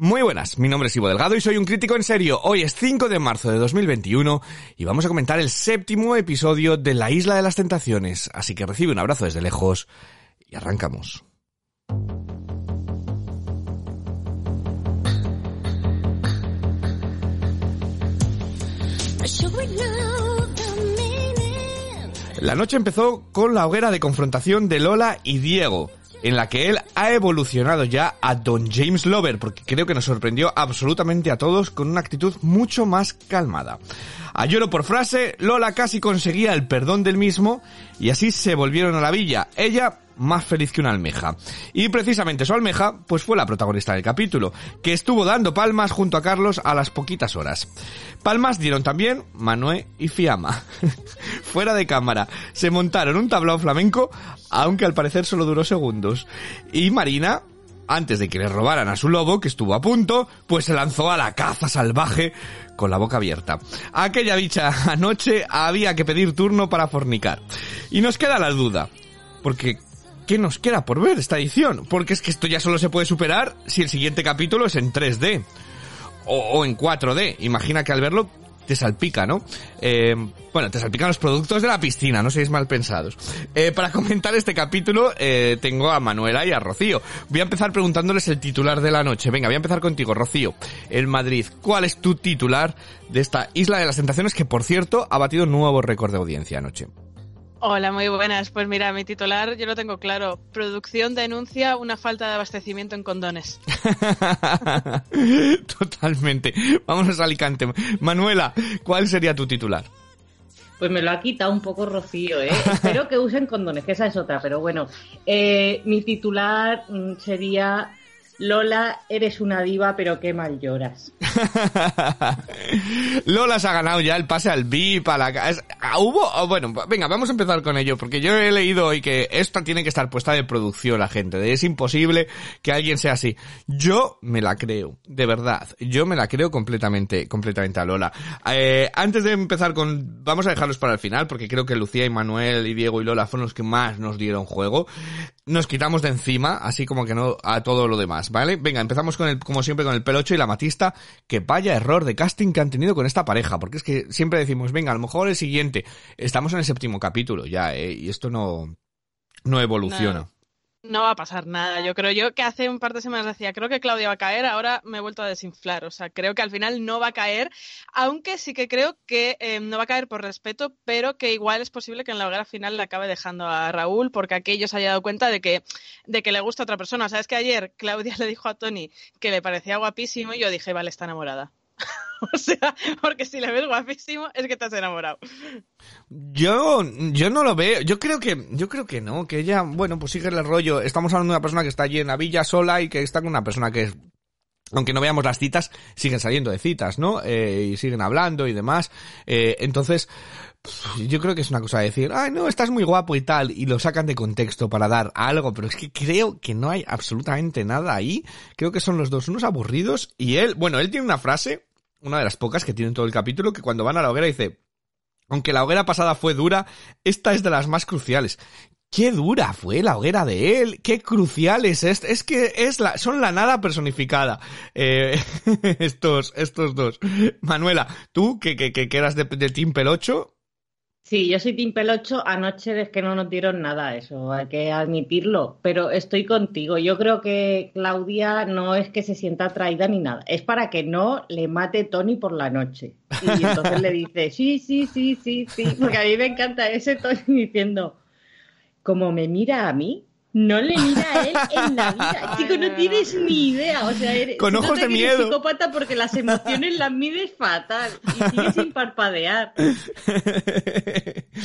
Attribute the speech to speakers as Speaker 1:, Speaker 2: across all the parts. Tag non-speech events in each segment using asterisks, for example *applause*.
Speaker 1: Muy buenas, mi nombre es Ivo Delgado y soy un crítico en serio. Hoy es 5 de marzo de 2021 y vamos a comentar el séptimo episodio de La Isla de las Tentaciones, así que recibe un abrazo desde lejos y arrancamos. La noche empezó con la hoguera de confrontación de Lola y Diego, en la que él ha evolucionado ya a Don James Lover, porque creo que nos sorprendió absolutamente a todos con una actitud mucho más calmada. A lloro por frase, Lola casi conseguía el perdón del mismo y así se volvieron a la villa. Ella más feliz que una almeja. Y precisamente su almeja, pues fue la protagonista del capítulo, que estuvo dando palmas junto a Carlos a las poquitas horas. Palmas dieron también Manuel y Fiamma. *laughs* Fuera de cámara, se montaron un tablao flamenco, aunque al parecer solo duró segundos. Y Marina, antes de que le robaran a su lobo, que estuvo a punto, pues se lanzó a la caza salvaje con la boca abierta. Aquella dicha *laughs* anoche había que pedir turno para fornicar. Y nos queda la duda, porque ¿qué nos queda por ver esta edición? Porque es que esto ya solo se puede superar si el siguiente capítulo es en 3D. O, en 4D. Imagina que al verlo te salpica, ¿no? Eh, bueno, te salpican los productos de la piscina, no seáis mal pensados. Eh, para comentar este capítulo eh, tengo a Manuela y a Rocío. Voy a empezar preguntándoles el titular de la noche. Venga, voy a empezar contigo, Rocío. El Madrid, ¿cuál es tu titular de esta Isla de las Tentaciones que, por cierto, ha batido un nuevo récord de audiencia anoche?
Speaker 2: Hola, muy buenas. Pues mira, mi titular yo lo tengo claro. Producción denuncia una falta de abastecimiento en condones. *laughs*
Speaker 1: Totalmente. Vamos a Alicante. Manuela, ¿cuál sería tu titular?
Speaker 3: Pues me lo ha quitado un poco Rocío, ¿eh? *laughs* Espero que usen condones, que esa es otra, pero bueno. Eh, mi titular mm, sería Lola, eres una diva, pero qué mal lloras. *laughs*
Speaker 1: Lola se ha ganado ya el pase al VIP, a la... Ah, hubo... Oh, bueno, venga, vamos a empezar con ello, porque yo he leído hoy que esta tiene que estar puesta de producción la gente. Es imposible que alguien sea así. Yo me la creo, de verdad. Yo me la creo completamente, completamente a Lola. Eh, antes de empezar con... Vamos a dejarlos para el final, porque creo que Lucía y Manuel y Diego y Lola fueron los que más nos dieron juego. Nos quitamos de encima, así como que no a todo lo demás. ¿Vale? Venga, empezamos con el, como siempre, con el pelocho y la matista. Que vaya error de casting que han tenido con esta pareja, porque es que siempre decimos, venga, a lo mejor el siguiente. Estamos en el séptimo capítulo ya, ¿eh? Y esto no, no evoluciona.
Speaker 2: Va a pasar nada. Yo creo yo que hace un par de semanas decía, creo que Claudia va a caer, ahora me he vuelto a desinflar. O sea, creo que al final no va a caer, aunque sí que creo que eh, no va a caer por respeto, pero que igual es posible que en la hoguera final le acabe dejando a Raúl porque aquello se haya dado cuenta de que, de que le gusta a otra persona. O sea, es que ayer Claudia *laughs* le dijo a Tony que le parecía guapísimo y yo dije, vale, está enamorada. *laughs* o sea, porque si le ves guapísimo es que te has enamorado.
Speaker 1: Yo, yo no lo veo. Yo creo que, yo creo que no, que ella, bueno, pues sigue el rollo. Estamos hablando de una persona que está allí en la villa sola y que está con una persona que aunque no veamos las citas, siguen saliendo de citas, ¿no? Eh, y siguen hablando y demás. Eh, entonces, yo creo que es una cosa de decir, ay, no, estás muy guapo y tal, y lo sacan de contexto para dar algo, pero es que creo que no hay absolutamente nada ahí. Creo que son los dos unos aburridos y él, bueno, él tiene una frase una de las pocas que tiene en todo el capítulo, que cuando van a la hoguera dice, aunque la hoguera pasada fue dura, esta es de las más cruciales. Qué dura fue la hoguera de él, qué crucial es Es que es la, son la nada personificada. Eh, *laughs* estos, estos dos. Manuela, tú que, que, que eras de, de Team Pelocho,
Speaker 3: Sí, yo soy Tim Pelocho. Anoche es que no nos dieron nada, eso hay que admitirlo. Pero estoy contigo. Yo creo que Claudia no es que se sienta atraída ni nada. Es para que no le mate Tony por la noche. Y entonces le dice, sí, sí, sí, sí, sí. Porque a mí me encanta ese Tony diciendo, como me mira a mí, no le mira a él en la *laughs* vida. Chico, no tienes ni idea. O sea, eres,
Speaker 1: con ojos de miedo.
Speaker 3: psicópata porque las emociones las mides fatal y sigue sin parpadear.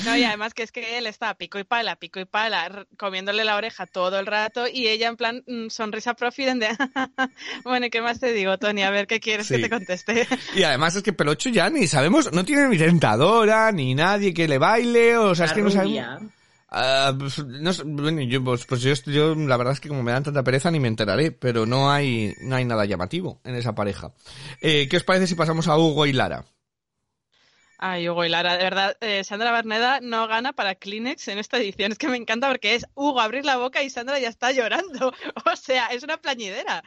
Speaker 2: No, y además que es que él está pico y pala, pico y pala, comiéndole la oreja todo el rato y ella en plan mm, sonrisa profiden de *laughs* bueno, ¿qué más te digo, Tony? A ver qué quieres que te conteste.
Speaker 1: Y además es que Pelocho ya ni sabemos, no tiene ni tentadora, ni nadie que le baile, o sea, es que no sabemos. Uh, no, bueno, yo, pues, pues yo, yo, la verdad es que como me dan tanta pereza ni me enteraré, pero no hay, no hay nada llamativo en esa pareja. Eh, ¿Qué os parece si pasamos a Hugo y Lara?
Speaker 2: Ay, Hugo y Lara, de verdad, eh, Sandra Berneda no gana para Kleenex en esta edición. Es que me encanta porque es Hugo abrir la boca y Sandra ya está llorando. *laughs* O sea, es una plañidera.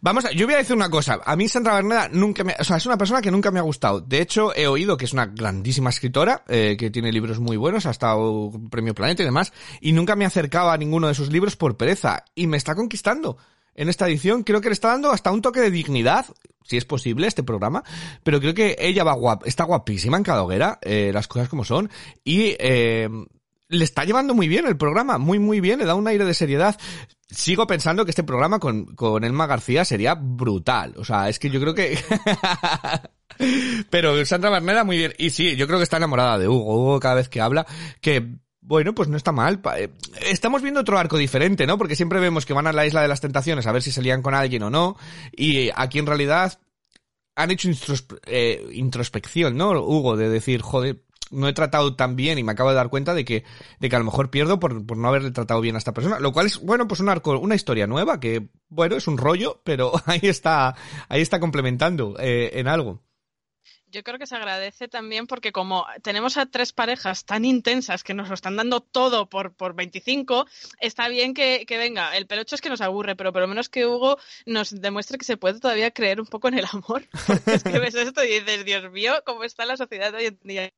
Speaker 1: Vamos a, yo voy a decir una cosa. A mí Sandra Berneda nunca me, o sea, es una persona que nunca me ha gustado. De hecho, he oído que es una grandísima escritora, eh, que tiene libros muy buenos, ha estado Premio Planeta y demás, y nunca me acercaba a ninguno de sus libros por pereza. Y me está conquistando en esta edición. Creo que le está dando hasta un toque de dignidad, si es posible, este programa. Pero creo que ella va guap está guapísima en cada hoguera, eh, las cosas como son. Y eh, le está llevando muy bien el programa, muy, muy bien, le da un aire de seriedad. Sigo pensando que este programa con, con Elma García sería brutal. O sea, es que yo creo que... *laughs* Pero Sandra Berneda muy bien. Y sí, yo creo que está enamorada de Hugo. Hugo cada vez que habla, que bueno, pues no está mal. Eh, estamos viendo otro arco diferente, ¿no? Porque siempre vemos que van a la isla de las tentaciones a ver si se lían con alguien o no. Y aquí en realidad han hecho eh, introspección, ¿no? Hugo, de decir, joder, no he tratado tan bien y me acabo de dar cuenta de que, de que a lo mejor pierdo por, por no haberle tratado bien a esta persona. Lo cual es, bueno, pues un arco, una historia nueva que, bueno, es un rollo, pero *laughs* ahí está, ahí está complementando eh, en algo
Speaker 2: yo creo que se agradece también porque como tenemos a tres parejas tan intensas que nos lo están dando todo por, por 25, está bien que, que, venga, el pelocho es que nos aburre, pero por lo menos que Hugo nos demuestre que se puede todavía creer un poco en el amor. *laughs* Porque es que ves esto y dices, Dios mío, cómo está la sociedad hoy en día.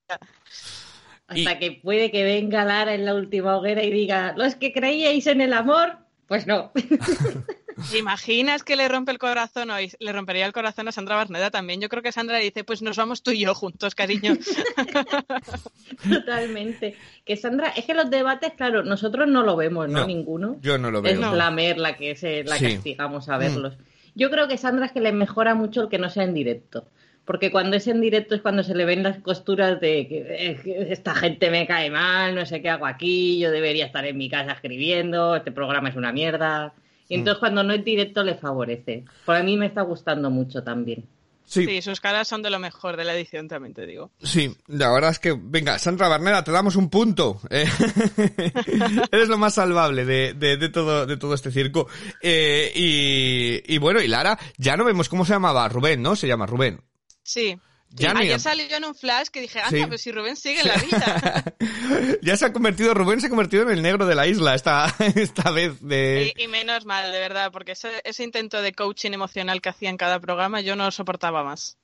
Speaker 3: Hasta que puede que venga Lara en la última hoguera y diga, los que creíais en el amor, pues no. *laughs*
Speaker 2: ¿Te imaginas que le rompe el corazón o le rompería el corazón a Sandra Barneda también? Yo creo que Sandra dice, pues nos vamos tú y yo juntos, cariño. *laughs*
Speaker 3: Totalmente. Que Sandra, es que los debates, claro, nosotros no lo vemos, ¿no? Ninguno.
Speaker 1: Yo no lo veo.
Speaker 3: Es la mer la que se la castigamos a verlos. Mm. Yo creo que Sandra es que le mejora mucho el que no sea en directo porque cuando es en directo es cuando se le ven las costuras de que, esta gente me cae mal, no sé qué hago aquí, yo debería estar en mi casa escribiendo, este programa es una mierda. Y entonces mm. cuando no es directo le favorece. Por a mí me está gustando mucho también.
Speaker 2: Sí. sus caras son de lo mejor de la edición, también te digo.
Speaker 1: Sí, la verdad es que, venga, Sandra Barnera, te damos un punto. Eh, *laughs* eres lo más salvable de, de, todo, de todo este circo. Eh, y, y bueno, y Lara, ya no vemos cómo se llamaba, Rubén, ¿no? Se llama Rubén.
Speaker 2: Sí. Ya Ayer salió en un flash que dije, anda, pues si Rubén sigue en la vida. *laughs*
Speaker 1: ya se ha convertido, Rubén se ha convertido en el negro de la isla esta, *laughs* esta vez. De...
Speaker 2: Y, menos mal, de verdad, porque ese, ese intento de coaching emocional que hacía en cada programa yo no lo soportaba más.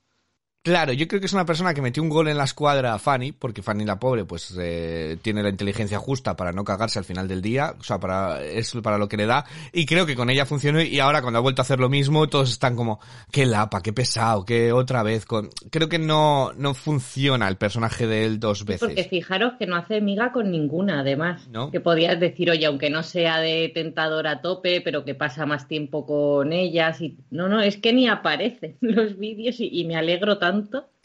Speaker 1: Claro, yo creo que es una persona que metió un gol en la escuadra a Fanny, porque Fanny la pobre, pues eh, tiene la inteligencia justa para no cagarse al final del día, o sea, para es para lo que le da, y creo que con ella funcionó y ahora cuando ha vuelto a hacer lo mismo, todos están como, qué lapa, qué pesado, qué otra vez, con... creo que no, no funciona el personaje de él dos veces.
Speaker 3: Porque fijaros que no hace miga con ninguna, además, que podías decir, oye, aunque no sea de tentador a tope, pero que pasa más tiempo con ellas, y no, no, es que ni aparece en *laughs* los vídeos y me alegro tanto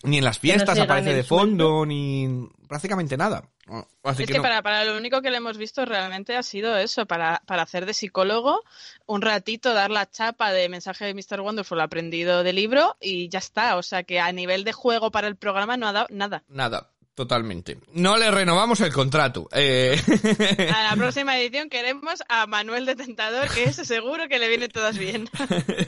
Speaker 1: ni en las fiestas aparece de fondo, ni prácticamente nada.
Speaker 2: es que, para, para, lo único que le hemos visto realmente ha sido eso, para, para hacer de psicólogo, un ratito dar la chapa de mensaje de Mr. Wonderful aprendido de libro y ya está. O sea que a nivel de juego para el programa no ha dado nada.
Speaker 1: Nada. Totalmente. No le renovamos el contrato. Eh...
Speaker 2: A la próxima edición queremos a Manuel de Tentador, que es seguro que le viene todas bien.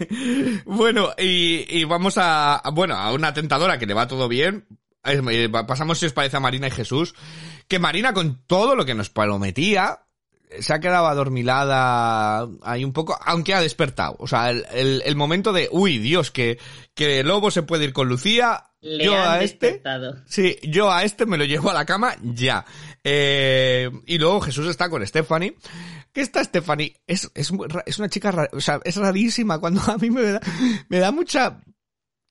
Speaker 2: *laughs*
Speaker 1: bueno, y, vamos a, bueno, a una tentadora que le va todo bien. Eh, pasamos, si os parece, a Marina y Jesús. Que Marina, con todo lo que nos prometía, se ha quedado adormilada ahí un poco, aunque ha despertado. O sea, el, el, momento de, uy, Dios, que, que Lobo se puede ir con Lucía, yo a este, sí, yo a este me lo llevo a la cama ya. Eh, y luego Jesús está con Stephanie. Que está Stephanie es, es, es una chica, o sea, es rarísima cuando *laughs* a mí me da, me da mucha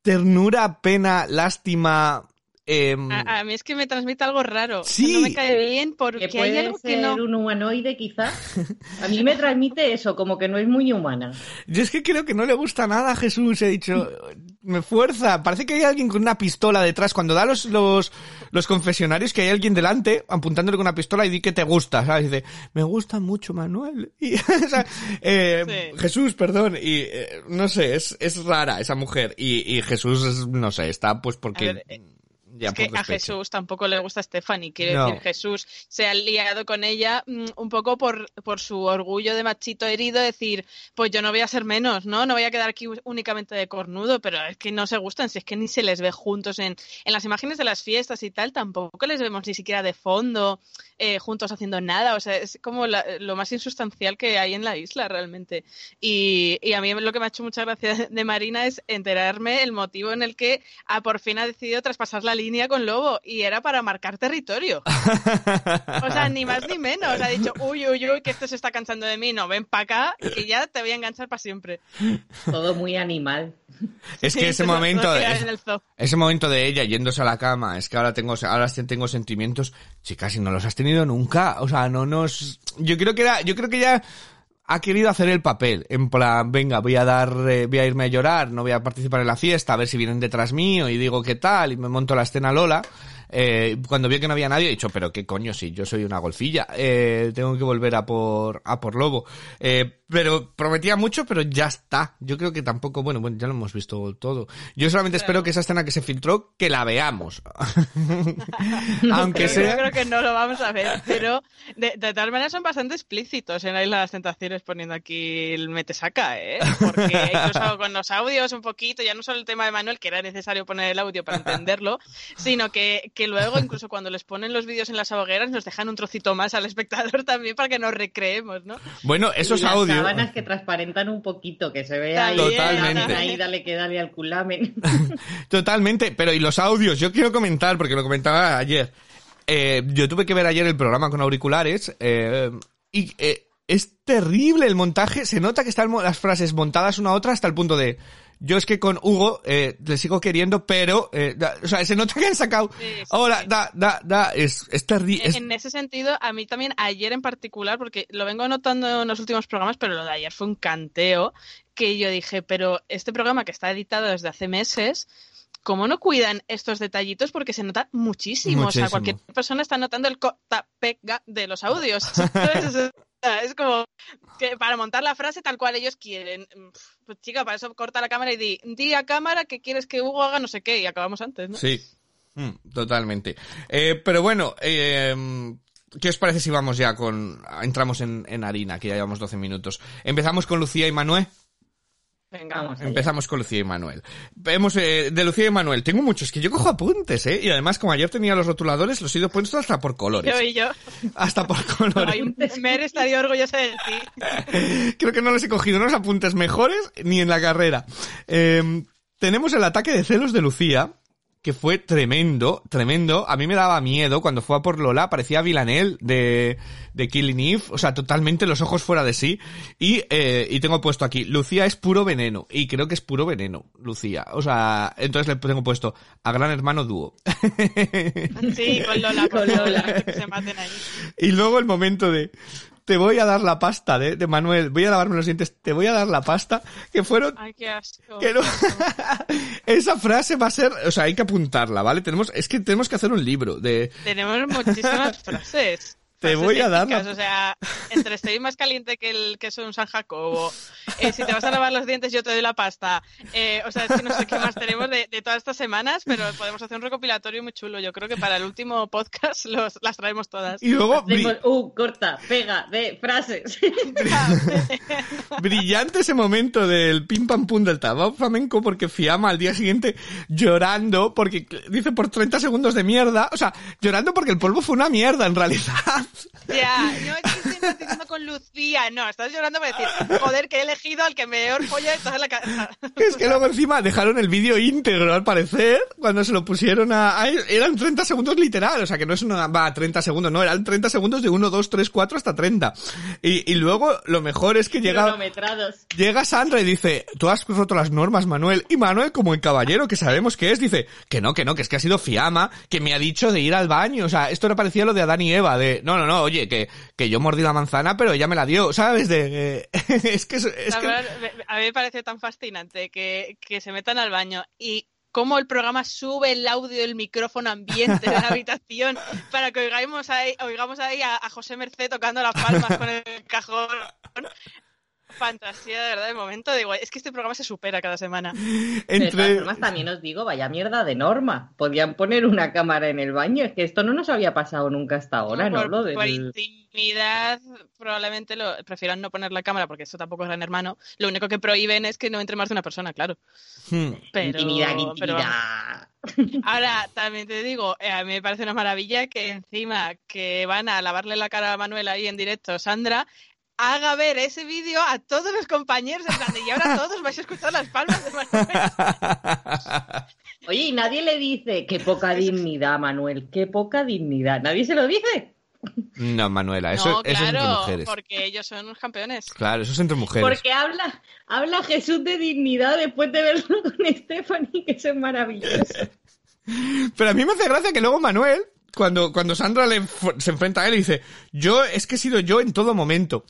Speaker 1: ternura, pena, lástima,
Speaker 2: Em, a, mí es que me transmite algo raro. Sí. No me cae bien porque
Speaker 3: hay algo que no. un humanoide, quizás. *laughs* A mí me transmite eso, como que no es muy humana.
Speaker 1: Yo es que creo que no le gusta nada a Jesús. He dicho, me fuerza. Parece que hay alguien con una pistola detrás. Cuando da los, los, los confesionarios, que hay alguien delante apuntándole con una pistola y di que te gusta. ¿sabes? dice, me gusta mucho Manuel. *laughs* Y, eh, Jesús, perdón. Y eh, no sé, es, es rara esa mujer. Y, y Jesús, no sé, está pues porque
Speaker 2: es que a Jesús tampoco le gusta Stephanie. Quiero decir, Jesús se ha liado con ella mm, un poco por, por su orgullo de machito herido, decir, pues yo no voy a ser menos, ¿no? No voy a quedar aquí únicamente de cornudo, pero es que no se gustan, si es que ni se les ve juntos en, en las imágenes de las fiestas y tal, tampoco les vemos ni siquiera de fondo, eh, juntos haciendo nada. O sea, es como lo más insustancial que hay en la isla realmente. Y, y a mí lo que me ha hecho mucha gracia de Marina es enterarme el motivo en el que a por fin ha decidido traspasar la línea con Lobo y era para marcar territorio. o sea, ni más ni menos. Ha dicho, uy, uy, uy, que esto se está cansando de mí. No, ven para acá y ya te voy a enganchar para siempre.
Speaker 3: Todo muy animal.
Speaker 1: Es que ese momento, de, ese momento de ella yéndose a la cama, es que ahora tengo, ahora tengo sentimientos, chicas, y no los has tenido nunca. O sea, no nos, yo creo que era, yo creo que ya ha querido hacer el papel, en plan, venga, voy a dar, eh, voy a irme a llorar, no voy a participar en la fiesta, a ver si vienen detrás mío y digo qué tal, y me monto la escena Lola. Eh, cuando vi que no había nadie, he dicho, pero qué coño, si yo soy una golfilla, eh, tengo que volver a por, a por Lobo. Eh, pero prometía mucho, pero ya está. Yo creo que tampoco, bueno, bueno, ya lo hemos visto todo. Yo solamente espero que esa escena que se filtró, que la veamos. *laughs* *laughs* Aunque sea.
Speaker 2: Yo creo que no lo vamos a ver, pero de, de tal manera son bastante explícitos en la Isla de las Tentaciones poniendo aquí el metesaca, ¿eh? Porque incluso *laughs* con los audios un poquito, ya no solo el tema de Manuel, que era necesario poner el audio para entenderlo, sino que, que luego, incluso cuando les ponen los vídeos en las hogueras, nos dejan un trocito más al espectador *laughs* también para que nos recreemos, ¿no?
Speaker 1: Bueno, esos audios
Speaker 3: sábanas que transparentan un poquito, que se vea ahí, Totalmente. ahí dale que dale al culamen. *laughs*
Speaker 1: Totalmente, pero y los audios, yo quiero comentar, porque lo comentaba ayer. Eh, yo tuve que ver ayer el programa con auriculares eh, y eh, es terrible el montaje. Se nota que están las frases montadas una a otra hasta el punto de yo es que con Hugo eh, le sigo queriendo, pero, eh, o sea, se nota que han sacado. Ahora, da, da, da, es, es terrible.
Speaker 2: En ese sentido, a mí también, ayer en particular, porque lo vengo notando en los últimos programas, pero lo de ayer fue un canteo, que yo dije, pero este programa que está editado desde hace meses, ¿cómo no cuidan estos detallitos? Porque se nota muchísimo. O sea, cualquier persona está notando el cota pega de los audios. *laughs* Es como que para montar la frase tal cual ellos quieren. Pues chica, para eso corta la cámara y di, di a cámara que quieres que Hugo haga no sé qué y acabamos antes, ¿no?
Speaker 1: Sí, mm, totalmente. Eh, pero bueno, eh, ¿qué os parece si vamos ya con... entramos en, en harina, que ya llevamos 12 minutos. Empezamos con Lucía y Manuel.
Speaker 2: Venga,
Speaker 1: Empezamos con Lucía y Manuel. Vemos eh, de Lucía y Manuel. Tengo muchos, que yo cojo apuntes, ¿eh? Y además, como ayer tenía los rotuladores, los he ido puestos hasta por colores.
Speaker 2: Yo y yo.
Speaker 1: Hasta por *laughs* colores.
Speaker 2: Hay un Mer estaría orgullosa de ti. *laughs*
Speaker 1: Creo que no les he cogido unos apuntes mejores ni en la carrera. Eh, tenemos el ataque de celos de Lucía, que fue tremendo, tremendo. A mí me daba miedo cuando fue a por Lola, parecía Villanel de, de Killing Eve, o sea, totalmente los ojos fuera de sí. Y, eh, y tengo puesto aquí, Lucía es puro veneno, y creo que es puro veneno, Lucía. O sea, entonces le tengo puesto a Gran Hermano Dúo.
Speaker 2: Sí, con Lola, con *laughs* Lola, que se maten ahí.
Speaker 1: Y luego el momento de, te voy a dar la pasta de, de, Manuel, voy a lavarme los dientes, te voy a dar la pasta, que fueron...
Speaker 2: Ay, qué asco. *laughs*
Speaker 1: Esa frase va a ser, o sea, hay que apuntarla, ¿vale? Tenemos, es que tenemos que hacer un libro de...
Speaker 2: Tenemos muchísimas *laughs* frases.
Speaker 1: Te voy a dar.
Speaker 2: O sea, entre estoy más caliente que el queso de un San Jacobo. Eh, si te vas a lavar los dientes, yo te doy la pasta. Eh, o sea, es que no sé qué más tenemos de, todas estas semanas, pero podemos hacer un recopilatorio muy chulo. Yo creo que para el último podcast los, las traemos todas.
Speaker 1: Y luego.
Speaker 3: Uh, corta, pega, de frases.
Speaker 1: Brillante ese momento del pim pam pum del tabaco flamenco, porque Fiamma al día siguiente llorando, porque dice por 30 segundos de mierda. O sea, llorando porque el polvo fue una mierda en realidad.
Speaker 2: Ya, no es que estás diciendo con Lucía, no, estás llorando para decir, joder, que he elegido al que mejor polla está en la cabeza.
Speaker 1: Es que luego encima dejaron el vídeo íntegro, al parecer, cuando se lo pusieron a, Eran 30 segundos literal, o sea que no es una... Va, 30 segundos, no, eran 30 segundos de 1, 2, 3, 4 hasta 30. Y, y luego lo mejor es que llega... Llega Sandra y dice, tú has roto las normas, Manuel. Y Manuel, como el caballero que sabemos que es, dice, que no, que no, que es que ha sido Fiamma, que me ha dicho de ir al baño. O sea, esto no parecía lo de Adán y Eva, de, no, no, no, oye, que, que yo mordí la manzana, pero ella me la dio, ¿sabes? De, *laughs* es que... Es que...
Speaker 2: A mí me parece tan fascinante que, que se metan al baño y cómo el programa sube el audio del micrófono ambiente de la *laughs* habitación para que oigamos ahí, oigamos ahí a, a José Merced tocando las palmas con el cajón fantasía, de verdad, de momento. Digo, es que este programa se supera cada semana. *laughs*
Speaker 3: Entre... De también os digo, vaya mierda de norma. Podían poner una cámara en el baño. Es que esto no nos había pasado nunca hasta ahora, ¿no?
Speaker 2: Por, Lo del... por intimidad, probablemente lo prefieran no poner la cámara porque eso tampoco es gran hermano. Lo único que prohíben es que no entre más de una persona, claro.
Speaker 3: Hmm. intimidad, intimidad.
Speaker 2: Ahora, también te digo, eh, a mí me parece una maravilla que encima que van a lavarle la cara a Manuel ahí en directo, Sandra, haga ver ese vídeo a todos los compañeros y ahora todos vais a escuchar las palmas de Manuel. *laughs*
Speaker 3: Oye, y nadie le dice, qué poca dignidad, Manuel, qué poca dignidad. ¿Nadie se lo dice?
Speaker 1: No, Manuela, eso, es entre mujeres.
Speaker 2: porque ellos son los campeones.
Speaker 1: Claro, eso es entre mujeres.
Speaker 3: Porque habla, habla Jesús de dignidad después de verlo con Stephanie, que eso es maravilloso. *laughs*
Speaker 1: Pero a mí me hace gracia que luego Manuel cuando, cuando Sandra le, se enfrenta a él y dice, yo es que he sido yo en todo momento.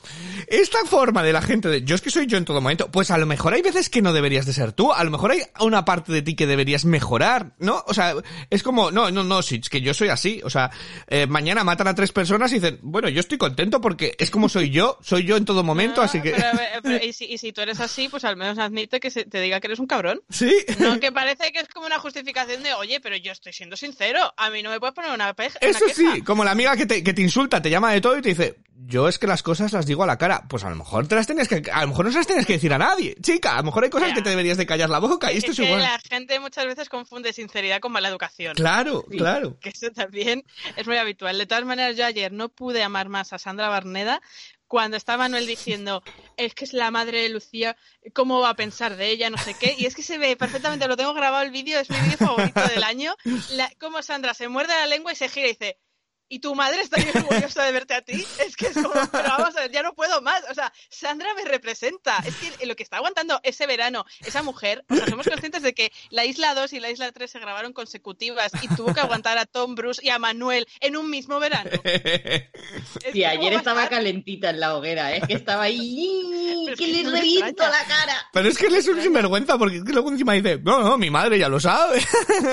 Speaker 1: Esta forma de la gente de, yo es que soy yo en todo momento, pues a lo mejor hay veces que no deberías de ser tú, a lo mejor hay una parte de ti que deberías mejorar, ¿no? O sea, es como, no, no, no, es que yo soy así, o sea, eh, mañana matan a tres personas y dicen, bueno, yo estoy contento porque es como soy yo, soy yo en todo momento, así que... *laughs*
Speaker 2: y, si, y, si, tú eres así, pues al menos admite que se, te diga que eres un cabrón.
Speaker 1: Sí.
Speaker 2: No, que parece que es como una justificación de, oye, pero yo estoy siendo sincero, a mí no me puedes poner una
Speaker 1: eso sí, como la amiga que te, que te insulta, te llama de todo y te dice, yo es que las cosas las digo a la cara. Pues a lo mejor te las tienes que, a lo mejor no se las tienes que decir a nadie. Chica, a lo mejor hay cosas que te deberías de callar la boca y esto es,
Speaker 2: que
Speaker 1: igual.
Speaker 2: La gente muchas veces confunde sinceridad con mala educación.
Speaker 1: Claro, claro.
Speaker 2: Que eso también es muy habitual. De todas maneras, yo ayer no pude amar más a Sandra Barneda cuando está Manuel diciendo, es que es la madre de Lucía, ¿cómo va a pensar de ella? No sé qué. Y es que se ve perfectamente, lo tengo grabado el vídeo, es mi vídeo favorito del año, la, como Sandra se muerde la lengua y se gira y dice, y tu madre está bien orgullosa de verte a ti. Es que es como, pero vamos a ver, ya no puedo más. O sea, Sandra me representa. Es que lo que está aguantando ese verano, esa mujer, o sea, somos conscientes de que la Isla 2 y la Isla 3 se grabaron consecutivas y tuvo que aguantar a Tom Bruce y a Manuel en un mismo verano. *laughs*
Speaker 3: Sí, ayer estaba calentita en la hoguera, es ¿eh? que estaba ahí, que, le reviento la cara.
Speaker 1: Pero es que él es un sinvergüenza porque es que luego encima dice, no, no, mi madre ya lo sabe.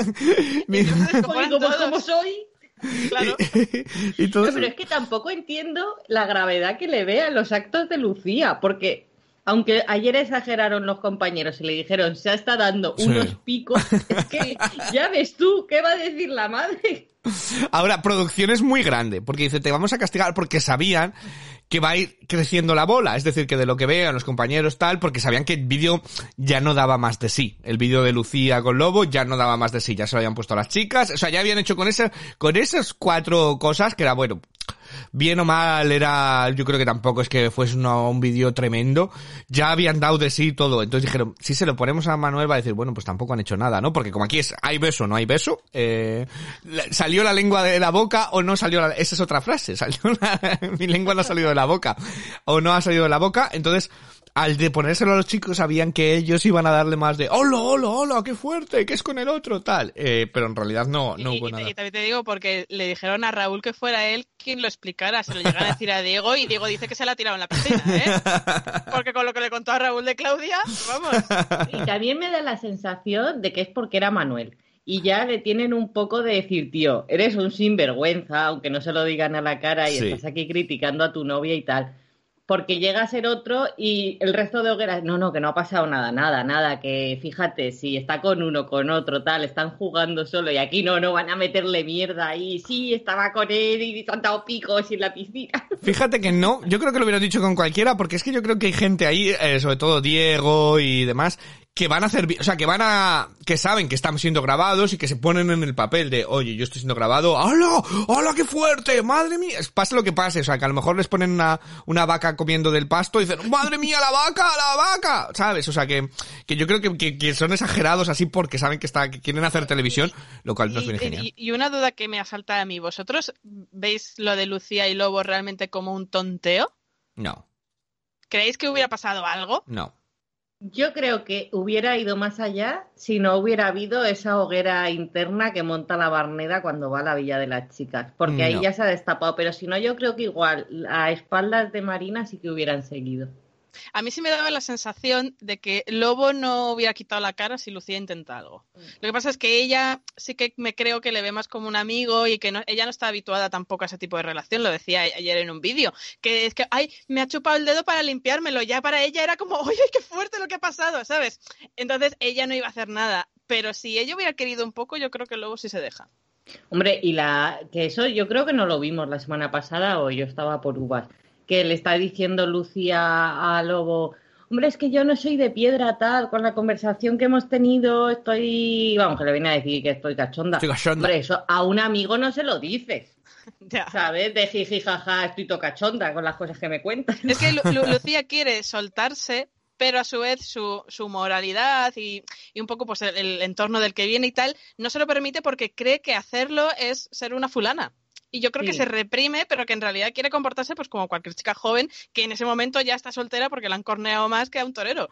Speaker 1: *laughs*
Speaker 3: mi... como soy. Claro. *laughs* pero es que tampoco entiendo la gravedad que le ve a los actos de Lucía, porque aunque ayer exageraron los compañeros y le dijeron se está dando unos picos, *laughs* es que ya ves tú, ¿qué va a decir la madre?
Speaker 1: Ahora, producción es muy grande, porque dice, te vamos a castigar porque sabían que va a ir creciendo la bola, es decir, que de lo que vean los compañeros tal, porque sabían que el vídeo ya no daba más de sí. El vídeo de Lucía con Lobo ya no daba más de sí, ya se lo habían puesto a las chicas, o sea, ya habían hecho con con esas cuatro cosas que era bueno, bien o mal era, yo creo que tampoco es que fuese un vídeo tremendo, ya habían dado de sí todo, entonces dijeron, si se lo ponemos a Manuel va a decir, bueno, pues tampoco han hecho nada, ¿no? Porque como aquí es, hay beso, no hay beso, eh, salió la lengua de la boca o no salió la, esa es otra frase, *laughs* salió la, mi lengua no ha salido de la boca, o no ha salido de la boca, entonces, al de ponérselo a los chicos sabían que ellos iban a darle más de hola, hola, hola, qué fuerte, que es con el otro, tal. Eh, pero en realidad no, no hubo nada.
Speaker 2: Y también te digo porque le dijeron a Raúl que fuera él quien lo explicara. Se lo llegan a decir a Diego y Diego dice que se la ha tirado en la piscina, ¿eh? *laughs* Porque con lo que le contó a Raúl de Claudia, vamos.
Speaker 3: Y también me da la sensación de que es porque era Manuel y ya le tienen un poco de decir, tío, eres un sinvergüenza, aunque no se lo digan a la cara y estás aquí criticando a tu novia y tal porque llega a ser otro y el resto de hogueras, no, no, que no ha pasado nada, nada, nada, que fíjate, si está con uno, con otro, tal, están jugando solo y aquí no, no, van a meterle mierda y sí, estaba con él y se han dado picos en la piscina. *laughs*
Speaker 1: Fíjate que no, yo creo que lo hubiera dicho con cualquiera porque es que yo creo que hay gente ahí, eh, sobre todo Diego y demás, que van a hacer, o sea, que van a, que saben que están siendo grabados y que se ponen en el papel de, oye, yo estoy siendo grabado, ¡hola! ¡hola, qué fuerte! ¡Madre mía! Pase lo que pase, o sea, que a lo mejor les ponen una, una vaca comiendo del pasto y dicen, ¡madre mía, la vaca, la vaca! ¿Sabes? O sea, que, que yo creo que, que, son exagerados así porque saben que, está, que quieren hacer televisión, lo cual no es bien genial.
Speaker 2: Y, una duda que me asalta a mí, ¿vosotros veis lo de Lucía y Lobo realmente como un tonteo?
Speaker 1: No.
Speaker 2: ¿Creéis que hubiera pasado algo?
Speaker 1: No.
Speaker 3: Yo creo que hubiera ido más allá si no hubiera habido esa hoguera interna que monta la Barneda cuando va a la Villa de las Chicas, porque ahí ya se ha destapado, pero si no, yo creo que igual a espaldas de Marina sí que hubieran seguido.
Speaker 2: A mí sí me daba la sensación de que Lobo no hubiera quitado la cara si Lucía intenta algo. Lo que pasa es que ella sí que me creo que le ve más como un amigo y que no, ella no está habituada tampoco a ese tipo de relación. Lo decía ayer en un vídeo, que es que, ay, me ha chupado el dedo para limpiármelo. Ya para ella era como, *laughs* oye, qué fuerte lo que ha pasado, ¿sabes? Entonces ella no iba a hacer nada. Pero si ella hubiera querido un poco, yo creo que Lobo sí se deja.
Speaker 3: Hombre, y la que eso yo creo que no lo vimos la semana pasada o yo estaba por uvas que le está diciendo Lucía a Lobo, hombre, es que yo no soy de piedra tal, con la conversación que hemos tenido estoy, vamos, que le viene a decir que estoy cachonda.
Speaker 1: Estoy cachonda.
Speaker 3: Hombre, eso a un amigo no se lo dices. *laughs*
Speaker 2: Ya.
Speaker 3: ¿Sabes? De jiji, jaja, estoy to cachonda con las cosas que me cuentan.
Speaker 2: Es que Lu- Lu- *laughs* Lucía quiere soltarse, pero a su vez su, su moralidad y, y un poco pues el, el entorno del que viene y tal, no se lo permite porque cree que hacerlo es ser una fulana. Y yo creo que se reprime, pero que en realidad quiere comportarse pues como cualquier chica joven que en ese momento ya está soltera porque la han corneado más que a un torero.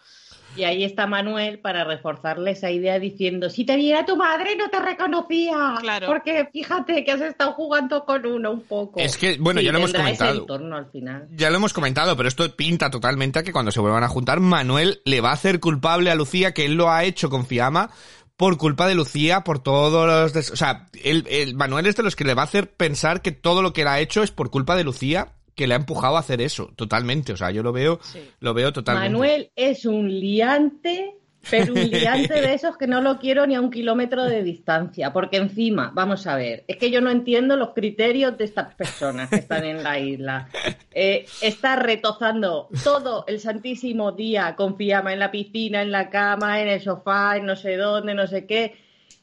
Speaker 3: Y ahí está Manuel para reforzarle esa idea diciendo, si te viera tu madre no te reconocía.
Speaker 2: Claro.
Speaker 3: Porque fíjate que has estado jugando con uno un poco.
Speaker 1: Es que, bueno,
Speaker 3: Sí,
Speaker 1: ya lo hemos comentado.
Speaker 3: entorno al final.
Speaker 1: Ya lo hemos comentado, pero esto pinta totalmente a que cuando se vuelvan a juntar, Manuel le va a hacer culpable a Lucía que él lo ha hecho con Fiamma por culpa de Lucía, por todos los... des- O sea, el, el Manuel es de los que le va a hacer pensar que todo lo que él ha hecho es por culpa de Lucía, que le ha empujado a hacer eso, totalmente. O sea, yo lo veo,
Speaker 2: Sí.
Speaker 1: lo veo totalmente.
Speaker 3: Manuel es un liante, pero un liante de *laughs* esos que no lo quiero ni a un kilómetro de distancia, porque encima, vamos a ver, es que yo no entiendo los criterios de estas personas que están en la isla. Eh, está retozando todo el santísimo día con Fiamma en la piscina, en la cama, en el sofá, en no sé dónde, no sé qué.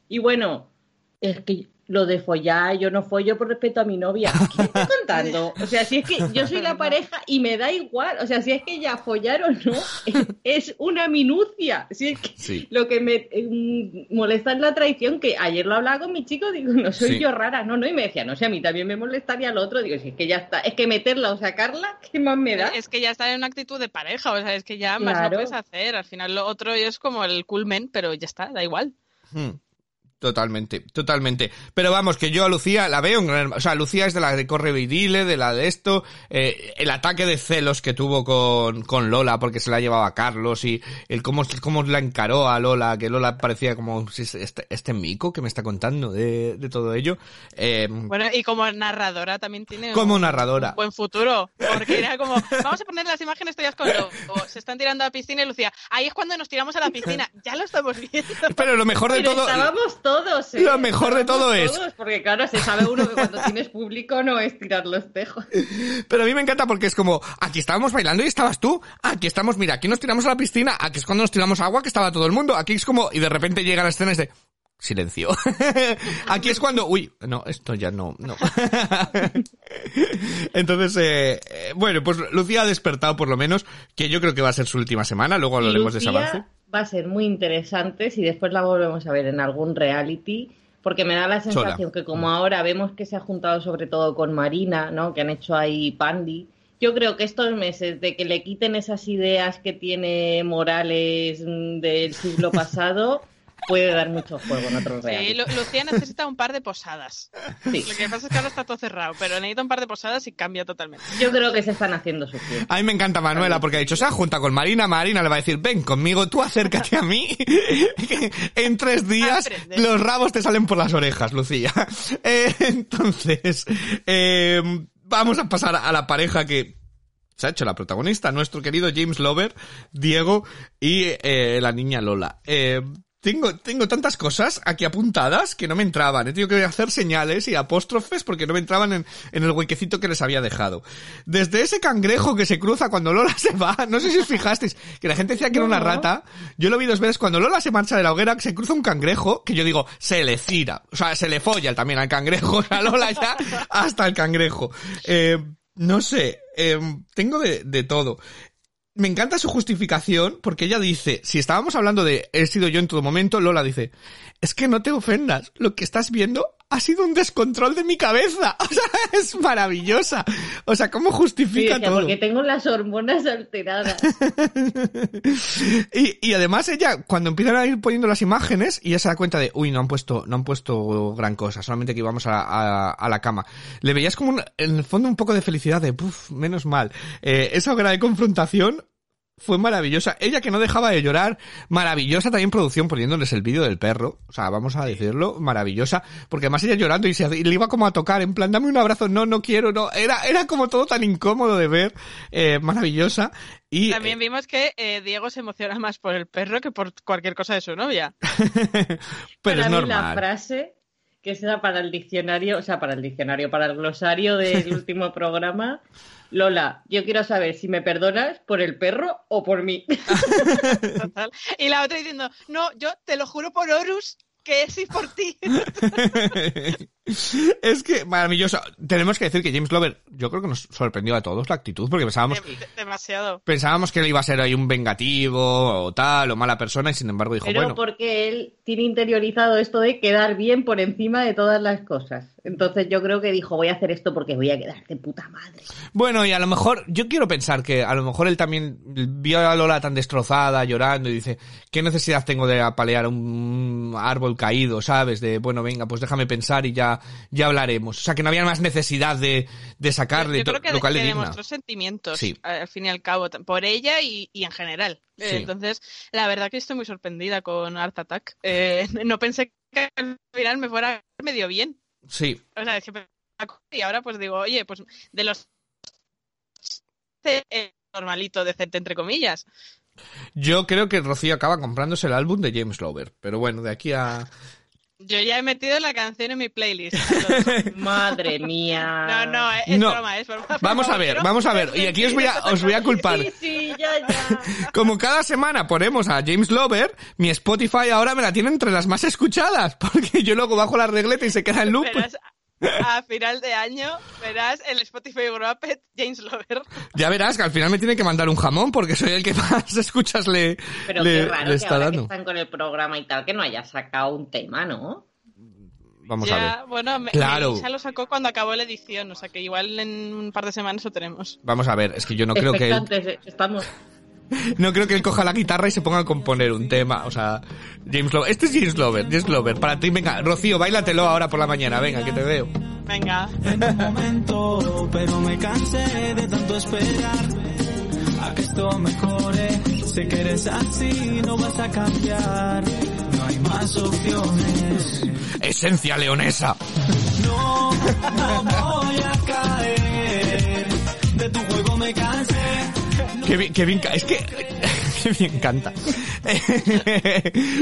Speaker 3: Y bueno, es que lo de follar, yo no follo por respeto a mi novia. ¿Qué me está contando? O sea, si es que yo soy la pareja y me da igual. O sea, si es que ya follar o no, es, una minucia. Si es que
Speaker 1: Sí.
Speaker 3: lo que me eh, molesta es la traición, que ayer lo hablaba con mi chico, digo, no soy
Speaker 1: Sí.
Speaker 3: yo rara, no, no, y me decía, no sé, a mí también me molestaría al otro, digo, si es que ya está, es que meterla o sacarla, ¿qué más me da?
Speaker 2: Es que ya está en una actitud de pareja, o sea, es que ya más no
Speaker 3: Claro.
Speaker 2: puedes hacer. Al final lo otro es como el culmen, pero ya está, da igual.
Speaker 1: Hmm. Totalmente, totalmente. Pero vamos, que yo a Lucía la veo en gran... O sea, Lucía es de la de corre y dile, de la de esto. eh, el ataque de celos que tuvo con, con Lola porque se la llevaba a Carlos y el cómo, cómo la encaró a Lola, que Lola parecía como este, este mico que me está contando de, de todo ello. Eh,
Speaker 2: Bueno, y como narradora también tiene
Speaker 1: Como
Speaker 2: un,
Speaker 1: narradora.
Speaker 2: un buen futuro, porque era como, vamos a poner las imágenes todas con Lobo, se están tirando a la piscina y Lucía, ahí es cuando nos tiramos a la piscina, ya lo estamos viendo.
Speaker 1: pero lo mejor de
Speaker 3: Pero
Speaker 1: todo...
Speaker 3: estábamos todos, ¿eh?
Speaker 1: Lo mejor de todo es-
Speaker 3: todos, porque claro, se sabe uno que cuando tienes público no es tirar los tejos.
Speaker 1: Pero a mí me encanta porque es como, aquí estábamos bailando y estabas tú, aquí estamos, mira, aquí nos tiramos a la piscina, aquí es cuando nos tiramos agua que estaba todo el mundo, aquí es como, y de repente llega la escena y de, silencio. *laughs* aquí es cuando, uy, no, esto ya no, no. *laughs* Entonces, eh, eh, bueno, pues Lucía ha despertado por lo menos, que yo creo que va a ser su última semana, luego hablaremos de ese
Speaker 3: Lucía
Speaker 1: avance.
Speaker 3: Va a ser muy interesante si después la volvemos a ver en algún reality, porque me da la sensación que como ahora vemos que se ha juntado sobre todo con Marina, ¿no? Que han hecho ahí Pandy. Yo creo que estos meses de que le quiten esas ideas que tiene Morales mm, del siglo pasado *laughs* puede dar mucho juego en otros
Speaker 2: Sí,
Speaker 3: reality.
Speaker 2: Lu- Lucía necesita un par de posadas.
Speaker 3: Sí.
Speaker 2: Lo que pasa es que ahora está todo cerrado, pero necesita un par de posadas y cambia totalmente.
Speaker 3: Yo creo que se están haciendo sufrir.
Speaker 1: A mí me encanta Manuela porque ha dicho, se ha junta con Marina, Marina le va a decir, ven conmigo, tú acércate a mí. *laughs* en tres días
Speaker 2: Aprende.
Speaker 1: los rabos te salen por las orejas, Lucía. *laughs* Eh, entonces, eh, vamos a pasar a la pareja que se ha hecho la protagonista, nuestro querido James Lover, Diego y eh, la niña Lola. Eh, tengo, tengo tantas cosas aquí apuntadas que no me entraban. He tenido que hacer señales y apóstrofes porque no me entraban en, en el huequecito que les había dejado. Desde ese cangrejo que se cruza cuando Lola *laughs* se va, no sé si os fijasteis, que la gente decía que era una rata. Yo lo vi dos veces cuando Lola se marcha de la hoguera, que se cruza un cangrejo, que yo digo, se le cira. O sea, se le folla también al cangrejo. *laughs* O sea, Lola ya hasta el cangrejo. Eh, no sé, eh, tengo de, de todo. Me encanta su justificación porque ella dice, si estábamos hablando de he sido yo en todo momento, Lola dice, es que no te ofendas, lo que estás viendo ha sido un descontrol de mi cabeza. *laughs* O sea, es maravillosa. O sea, ¿cómo
Speaker 3: Sí,
Speaker 1: justifica
Speaker 3: decía,
Speaker 1: todo?
Speaker 3: porque tengo las hormonas alteradas. *laughs*
Speaker 1: y, y además ella, cuando empiezan a ir poniendo las imágenes, y ella se da cuenta de, uy, no han puesto, no han puesto gran cosa, solamente que íbamos a, a, a la cama. Le veías como un- en el fondo un poco de felicidad de, puf, menos mal. Eh, esa hoguera de confrontación fue maravillosa. Ella que no dejaba de llorar, maravillosa también producción poniéndoles el vídeo del perro, o sea, vamos a decirlo, maravillosa, porque además ella llorando y, se, y le iba como a tocar, en plan, dame un abrazo, no, no quiero, no, era, era como todo tan incómodo de ver, eh, maravillosa. Y,
Speaker 2: También
Speaker 1: eh,
Speaker 2: vimos que eh, Diego se emociona más por el perro que por cualquier cosa de su novia. *laughs*
Speaker 1: pero
Speaker 3: para
Speaker 1: es
Speaker 3: mí la
Speaker 1: normal.
Speaker 3: frase que será para el diccionario, o sea, para el diccionario, para el glosario del *laughs* último programa. Lola, yo quiero saber si me perdonas por el perro o por mí. *laughs*
Speaker 2: Total. Y la otra diciendo, no, yo te lo juro por Horus que sí por ti. *laughs* *laughs*
Speaker 1: es que maravilloso. Tenemos que decir que James Lover, yo creo que nos sorprendió a todos la actitud, porque pensábamos,
Speaker 2: Dem- demasiado.
Speaker 1: pensábamos que él iba a ser ahí un vengativo o tal, o mala persona, y sin embargo dijo,
Speaker 3: Pero
Speaker 1: bueno,
Speaker 3: porque él tiene interiorizado esto de quedar bien por encima de todas las cosas. Entonces yo creo que dijo, voy a hacer esto porque voy a quedar de puta madre.
Speaker 1: Bueno, y a lo mejor, yo quiero pensar que a lo mejor él también vio a Lola tan destrozada, llorando, y dice, ¿qué necesidad tengo de apalear un árbol caído, sabes? De, bueno, venga, pues déjame pensar y ya, ya hablaremos. O sea, que no había más necesidad de, de sacarle,
Speaker 2: Yo creo que,
Speaker 1: lo cual
Speaker 2: que
Speaker 1: le digna.
Speaker 2: demostró sentimientos,
Speaker 1: Sí.
Speaker 2: al fin y al cabo, por ella y, y en general. Eh. Entonces, la verdad que estoy muy sorprendida con Art Attack. Eh, *laughs* no pensé que al final me fuera medio bien.
Speaker 1: Sí,
Speaker 2: O sea, siempre y ahora pues digo, oye, pues de los eh, normalito, decente entre comillas.
Speaker 1: yo creo que Rocío acaba comprándose el álbum de James Lover, pero bueno, de aquí a...
Speaker 2: Yo ya he metido la canción en mi playlist. *laughs*
Speaker 3: Madre mía.
Speaker 2: No, no, es, es
Speaker 1: No.
Speaker 2: broma, es broma.
Speaker 1: Vamos a ver, vamos a ver, y aquí os voy a, *laughs* os voy a culpar.
Speaker 3: Sí, sí, ya, ya. *laughs*
Speaker 1: Como cada semana ponemos a James Lover, mi Spotify ahora me la tiene entre las más escuchadas, porque yo luego bajo la regleta y se queda en loop.
Speaker 2: A final de año verás el Spotify Wrapped James Lover.
Speaker 1: Ya verás que al final me tiene que mandar un jamón porque soy el que más *laughs* escuchas le,
Speaker 3: Pero
Speaker 1: le-
Speaker 3: qué raro
Speaker 1: le
Speaker 3: que ahora
Speaker 1: dando.
Speaker 3: que están con el programa y tal, que no haya sacado un tema, ¿no?
Speaker 1: Vamos a ver.
Speaker 2: ya, bueno, me,
Speaker 1: Claro.
Speaker 2: Melissa lo sacó cuando acabó la edición, o sea que igual en un par de semanas lo tenemos.
Speaker 1: Vamos a ver, es que yo no creo que
Speaker 3: eh, estamos.
Speaker 1: No creo que él coja la guitarra y se ponga a componer un tema, o sea, James Lover, este es James Lover, James Lover, para ti, venga, Rocío, bailatelo ahora por la mañana, venga, que te veo.
Speaker 2: Venga.
Speaker 4: en un momento, pero me cansé de tanto esperar a que esto mejore. Sé que eres así, no vas a cambiar. No hay más opciones.
Speaker 1: Esencia leonesa.
Speaker 4: No, no voy a caer. De tu juego me cansé.
Speaker 1: Qué bien, es que, qué bien canta.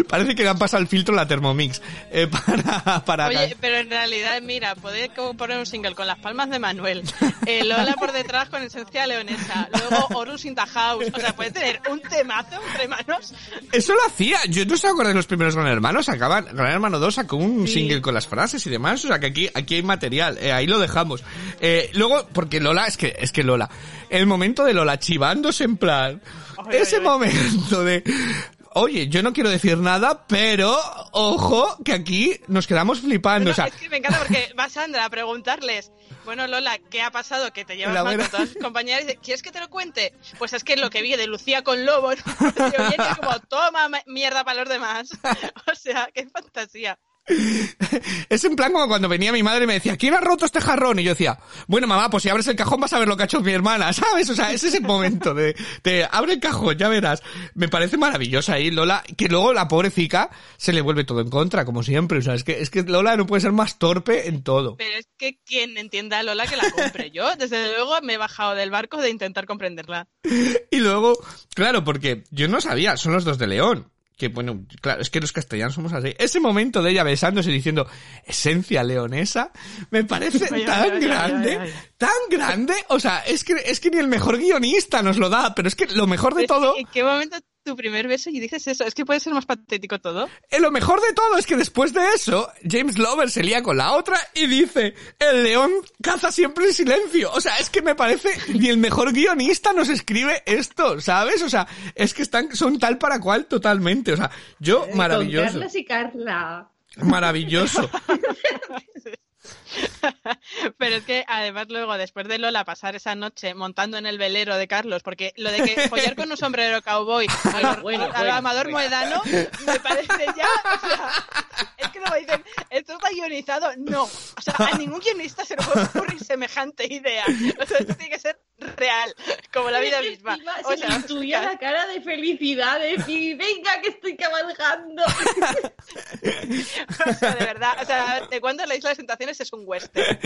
Speaker 1: Parece que le han pasado el filtro la Thermomix, eh, para, para,
Speaker 2: Oye, pero en realidad, mira, como poner un single con las palmas de Manuel, eh, Lola por detrás con esencia leonesa, luego Horus in the house, o sea, puede tener un temazo entre manos.
Speaker 1: Eso lo hacía. Yo no se acuerdo de los primeros Gran Hermanos. Sacaban, Gran Hermano 2 sacó un single con las frases y demás. O sea que aquí, aquí hay material. Eh, ahí lo dejamos. Eh, luego, porque Lola, es que, es que Lola, el momento de Lola chivándose en plan, ese momento de, oye, yo no quiero decir nada, pero, ojo, que aquí nos quedamos flipando.
Speaker 2: No,
Speaker 1: o sea,
Speaker 2: es que me encanta porque va Sandra a preguntarles, bueno Lola, ¿qué ha pasado? Que te llevas
Speaker 1: La
Speaker 2: mal
Speaker 1: vera-
Speaker 2: con todas tus compañeras y dice, ¿quieres que te lo cuente? Pues es que lo que vi de Lucía con Lobo, ¿no? *laughs* Como, toma ma- mierda para los demás. *laughs* O sea, qué fantasía. *laughs*
Speaker 1: es en plan como cuando venía mi madre y me decía, ¿quién ha roto este jarrón? Y yo decía, bueno mamá, pues si abres el cajón vas a ver lo que ha hecho mi hermana, *laughs* ¿sabes? O sea, es ese momento de, de abre el cajón, ya verás. Me parece maravillosa ahí Lola, que luego la pobrecita se le vuelve todo en contra, como siempre. O sea, es que, es que Lola no puede ser más torpe en todo.
Speaker 2: Pero es que quien entienda a Lola que la compre. Yo, desde luego, me he bajado del barco de intentar comprenderla. *laughs*
Speaker 1: Y luego, claro, porque yo no sabía, son los dos de León. Que bueno, claro, es que los castellanos somos así. Ese momento de ella besándose y diciendo esencia leonesa, me parece *laughs*
Speaker 2: Ay,
Speaker 1: tan
Speaker 2: ay,
Speaker 1: grande,
Speaker 2: ay,
Speaker 1: tan grande. O sea, es que, es que ni el mejor guionista nos lo da, pero es que lo mejor de todo,
Speaker 2: ¿En qué momento tu primer beso y dices eso? Es que puede ser más patético todo.
Speaker 1: eh, lo mejor de todo es que después de eso, James Lover se lía con la otra y dice, el león caza siempre en silencio. O sea, es que me parece, ni el mejor guionista nos escribe esto, ¿sabes? O sea, es que están, son tal para cual totalmente. O sea, yo,
Speaker 3: Con
Speaker 1: maravilloso.
Speaker 3: Carlos y Carla.
Speaker 1: Maravilloso. *laughs* *laughs*
Speaker 2: Pero es que además luego, después de Lola pasar esa noche montando en el velero de Carlos, porque lo de que follar con un sombrero cowboy *laughs* al,
Speaker 3: Bueno,
Speaker 2: al
Speaker 3: bueno,
Speaker 2: amador
Speaker 3: bueno.
Speaker 2: moedano, me parece ya, o sea, *laughs* luego dicen, ¿esto está guionizado? No. O sea, a ningún guionista se le puede ocurrir *laughs* semejante idea. O sea, esto tiene que ser real, como la vida misma. O
Speaker 3: se
Speaker 2: sea,
Speaker 3: intuía la cara de felicidad, de decir, venga que estoy cabalgando. *laughs*
Speaker 2: O sea, de verdad, o sea, de cuándo la Isla de Tentaciones es un western.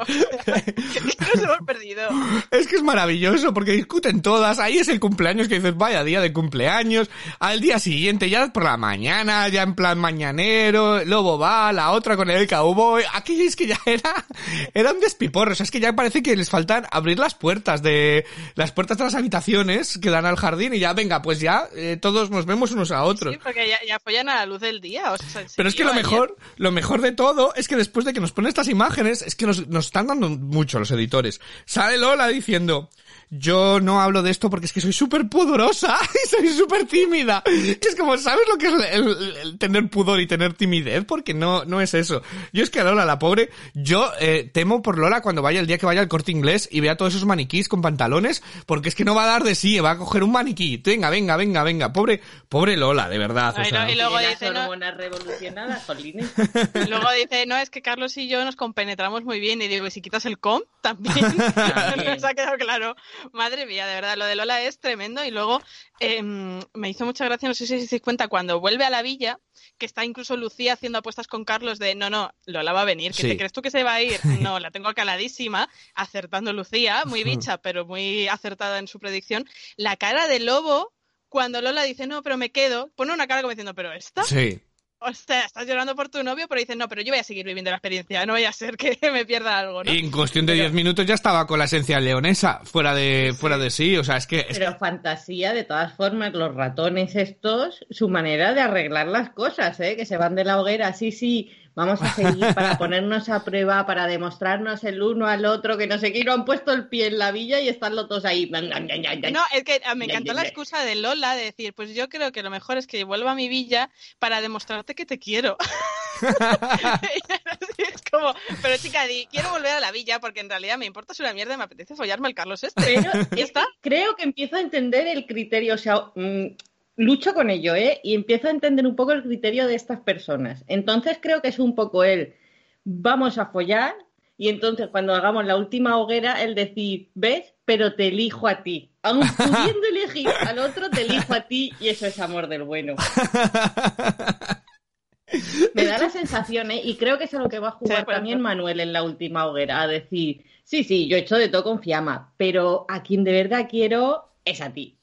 Speaker 2: O sea, que nos hemos perdido.
Speaker 1: Es que es maravilloso porque discuten todas. Ahí es el cumpleaños que dices, vaya día de cumpleaños. Al día siguiente, ya por la mañana, ya en plan mañanero, Lobo va, la otra con el cowboy. Aquello es que ya era, era un despiporro. O sea, es que ya parece que les faltan abrir las puertas de, las puertas de las habitaciones que dan al jardín y ya, venga, pues ya, eh, todos nos vemos unos a otros.
Speaker 2: Sí, porque ya, ya follan a la luz del día. O sea,
Speaker 1: Pero es que lo
Speaker 2: ayer-
Speaker 1: mejor, lo mejor de todo es que después de que nos ponen estas imágenes, es que nos, nos están dando mucho los editores. Sale Lola diciendo, yo no hablo de esto porque es que soy súper pudorosa *laughs* y soy súper tímida. Que es como, ¿sabes lo que es el, el- el tener pudor y tener timidez? Porque no, no es eso. Yo es que a Lola, la pobre, yo eh, temo por Lola cuando vaya el día que vaya al corte inglés y vea todos esos maniquís con pantalones, porque es que no va a dar de sí, va a coger un maniquí. Venga, venga, venga, venga. Pobre, pobre Lola, de verdad. o
Speaker 2: Ay,
Speaker 1: sea.
Speaker 2: no, y luego dice, no, *laughs* Luego dice, no, es que Carlos y yo nos compenetramos muy bien. Y digo, ¿y si quitas el com? También. *laughs* *laughs* Nos ha quedado claro. Madre mía, de verdad, lo de Lola es tremendo. Y luego eh, me hizo mucha gracia, no sé si os dais cuenta, cuando vuelve a la villa, que está incluso Lucía haciendo apuestas con Carlos de, no, no, Lola va a venir. ¿Que
Speaker 1: Sí.
Speaker 2: te crees tú que se va a ir? *laughs* No, la tengo caladísima, acertando Lucía, muy bicha, pero muy acertada en su predicción. La cara de Lobo, cuando Lola dice, no, pero me quedo, pone una cara como diciendo, pero esta.
Speaker 1: Sí.
Speaker 2: O sea, estás llorando por tu novio, pero dices, no, pero yo voy a seguir viviendo la experiencia, no vaya a ser que *laughs* me pierda algo, ¿no?
Speaker 1: Y en cuestión de 10 minutos ya estaba con la esencia leonesa, fuera de, fuera de sí, o sea, es que... es
Speaker 3: Pero fantasía, de todas formas, los ratones estos, su manera de arreglar las cosas, ¿eh? Que se van de la hoguera, sí, sí, vamos a seguir para *laughs* ponernos a prueba, para demostrarnos el uno al otro, que no sé qué, y no han puesto el pie en la villa y están los dos ahí.
Speaker 2: No, es que ah, me encantó la excusa de Lola de decir, pues yo creo que lo mejor es que vuelva a mi villa para demostrarte que te quiero. *laughs* es como, pero chica, di, quiero volver a la villa porque en realidad me importa una mierda y me apetece follarme al Carlos este.
Speaker 3: Pero *laughs*
Speaker 2: ¿Ya
Speaker 3: es que
Speaker 2: está?
Speaker 3: creo que empiezo a entender el criterio, o sea, mm, lucho con ello, ¿eh? Y empiezo a entender un poco el criterio de estas personas. Entonces creo que es un poco el, vamos a follar, y entonces cuando hagamos la última hoguera, el decir, ¿ves? Pero te elijo a ti. Aun *laughs* pudiendo elegir al otro, te elijo a ti, y eso es amor del bueno. Me da la sensación, ¿eh? y creo que es a lo que va a
Speaker 2: Sí,
Speaker 3: jugar
Speaker 2: pues,
Speaker 3: también Manuel en la última hoguera, a decir, sí, sí, yo he hecho de todo con Fiamma, pero a quien de verdad quiero es a ti.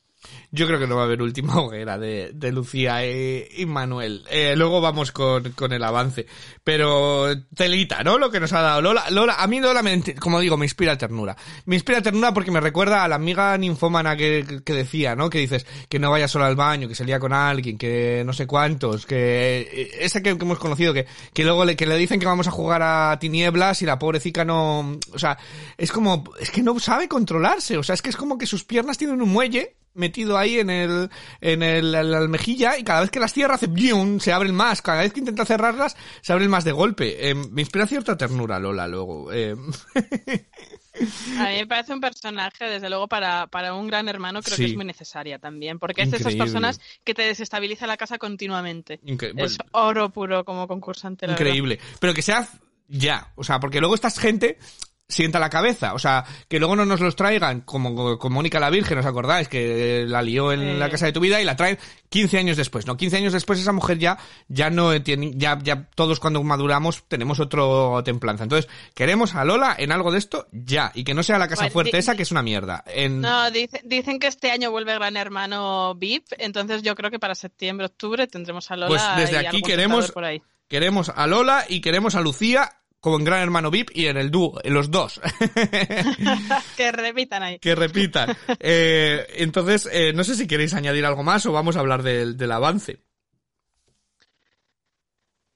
Speaker 1: Yo creo que no va a haber última *laughs* hoguera de, de Lucía e- y Manuel. Eh, luego vamos con, con el avance. Pero telita, ¿no? Lo que nos ha dado Lola. Lola, a mí Lola, me, como digo, me inspira ternura. Me inspira ternura porque me recuerda a la amiga ninfómana que, que decía, ¿no? Que dices que no vaya sola al baño, que salía con alguien, que no sé cuántos, que eh, esa que, que hemos conocido, que, que luego le, que le dicen que vamos a jugar a tinieblas y la pobrecita no, o sea, es como, es que no sabe controlarse, o sea, es que es como que sus piernas tienen un muelle metido ahí en el en el, en la almejilla y cada vez que las cierra hace ¡bium! se abren más cada vez que intenta cerrarlas se abren más de golpe Eh, me inspira cierta ternura Lola luego Eh,
Speaker 2: A mí me parece un personaje, desde luego, para, para un gran hermano, creo
Speaker 1: Sí.
Speaker 2: que es muy necesaria también, porque es de esas personas que te desestabiliza la casa continuamente.
Speaker 1: incre-
Speaker 2: Es
Speaker 1: bueno,
Speaker 2: oro puro como concursante. la verdad.
Speaker 1: increíble pero que sea ya o sea porque luego esta gente sienta la cabeza, o sea, que luego no nos los traigan como con Mónica la Virgen, ¿os acordáis? Que la lió en
Speaker 2: Sí.
Speaker 1: la casa de tu vida y la traen 15 años después, ¿no? 15 años después esa mujer ya, ya no tiene, ya, ya todos cuando maduramos tenemos otro templanza. Entonces, queremos a Lola en algo de esto ya, y que no sea la casa
Speaker 2: Bueno,
Speaker 1: fuerte esa que es una mierda. En...
Speaker 2: No, dice- dicen que este año vuelve Gran Hermano VIP, entonces yo creo que para septiembre, octubre tendremos a Lola.
Speaker 1: Pues desde
Speaker 2: y
Speaker 1: aquí queremos-
Speaker 2: tentador Por ahí.
Speaker 1: Queremos a Lola y queremos a Lucía como en Gran Hermano VIP y en el dúo, en los dos. *laughs*
Speaker 2: que repitan ahí.
Speaker 1: que repitan. Eh, entonces, eh, no sé si queréis añadir algo más o vamos a hablar del, del avance.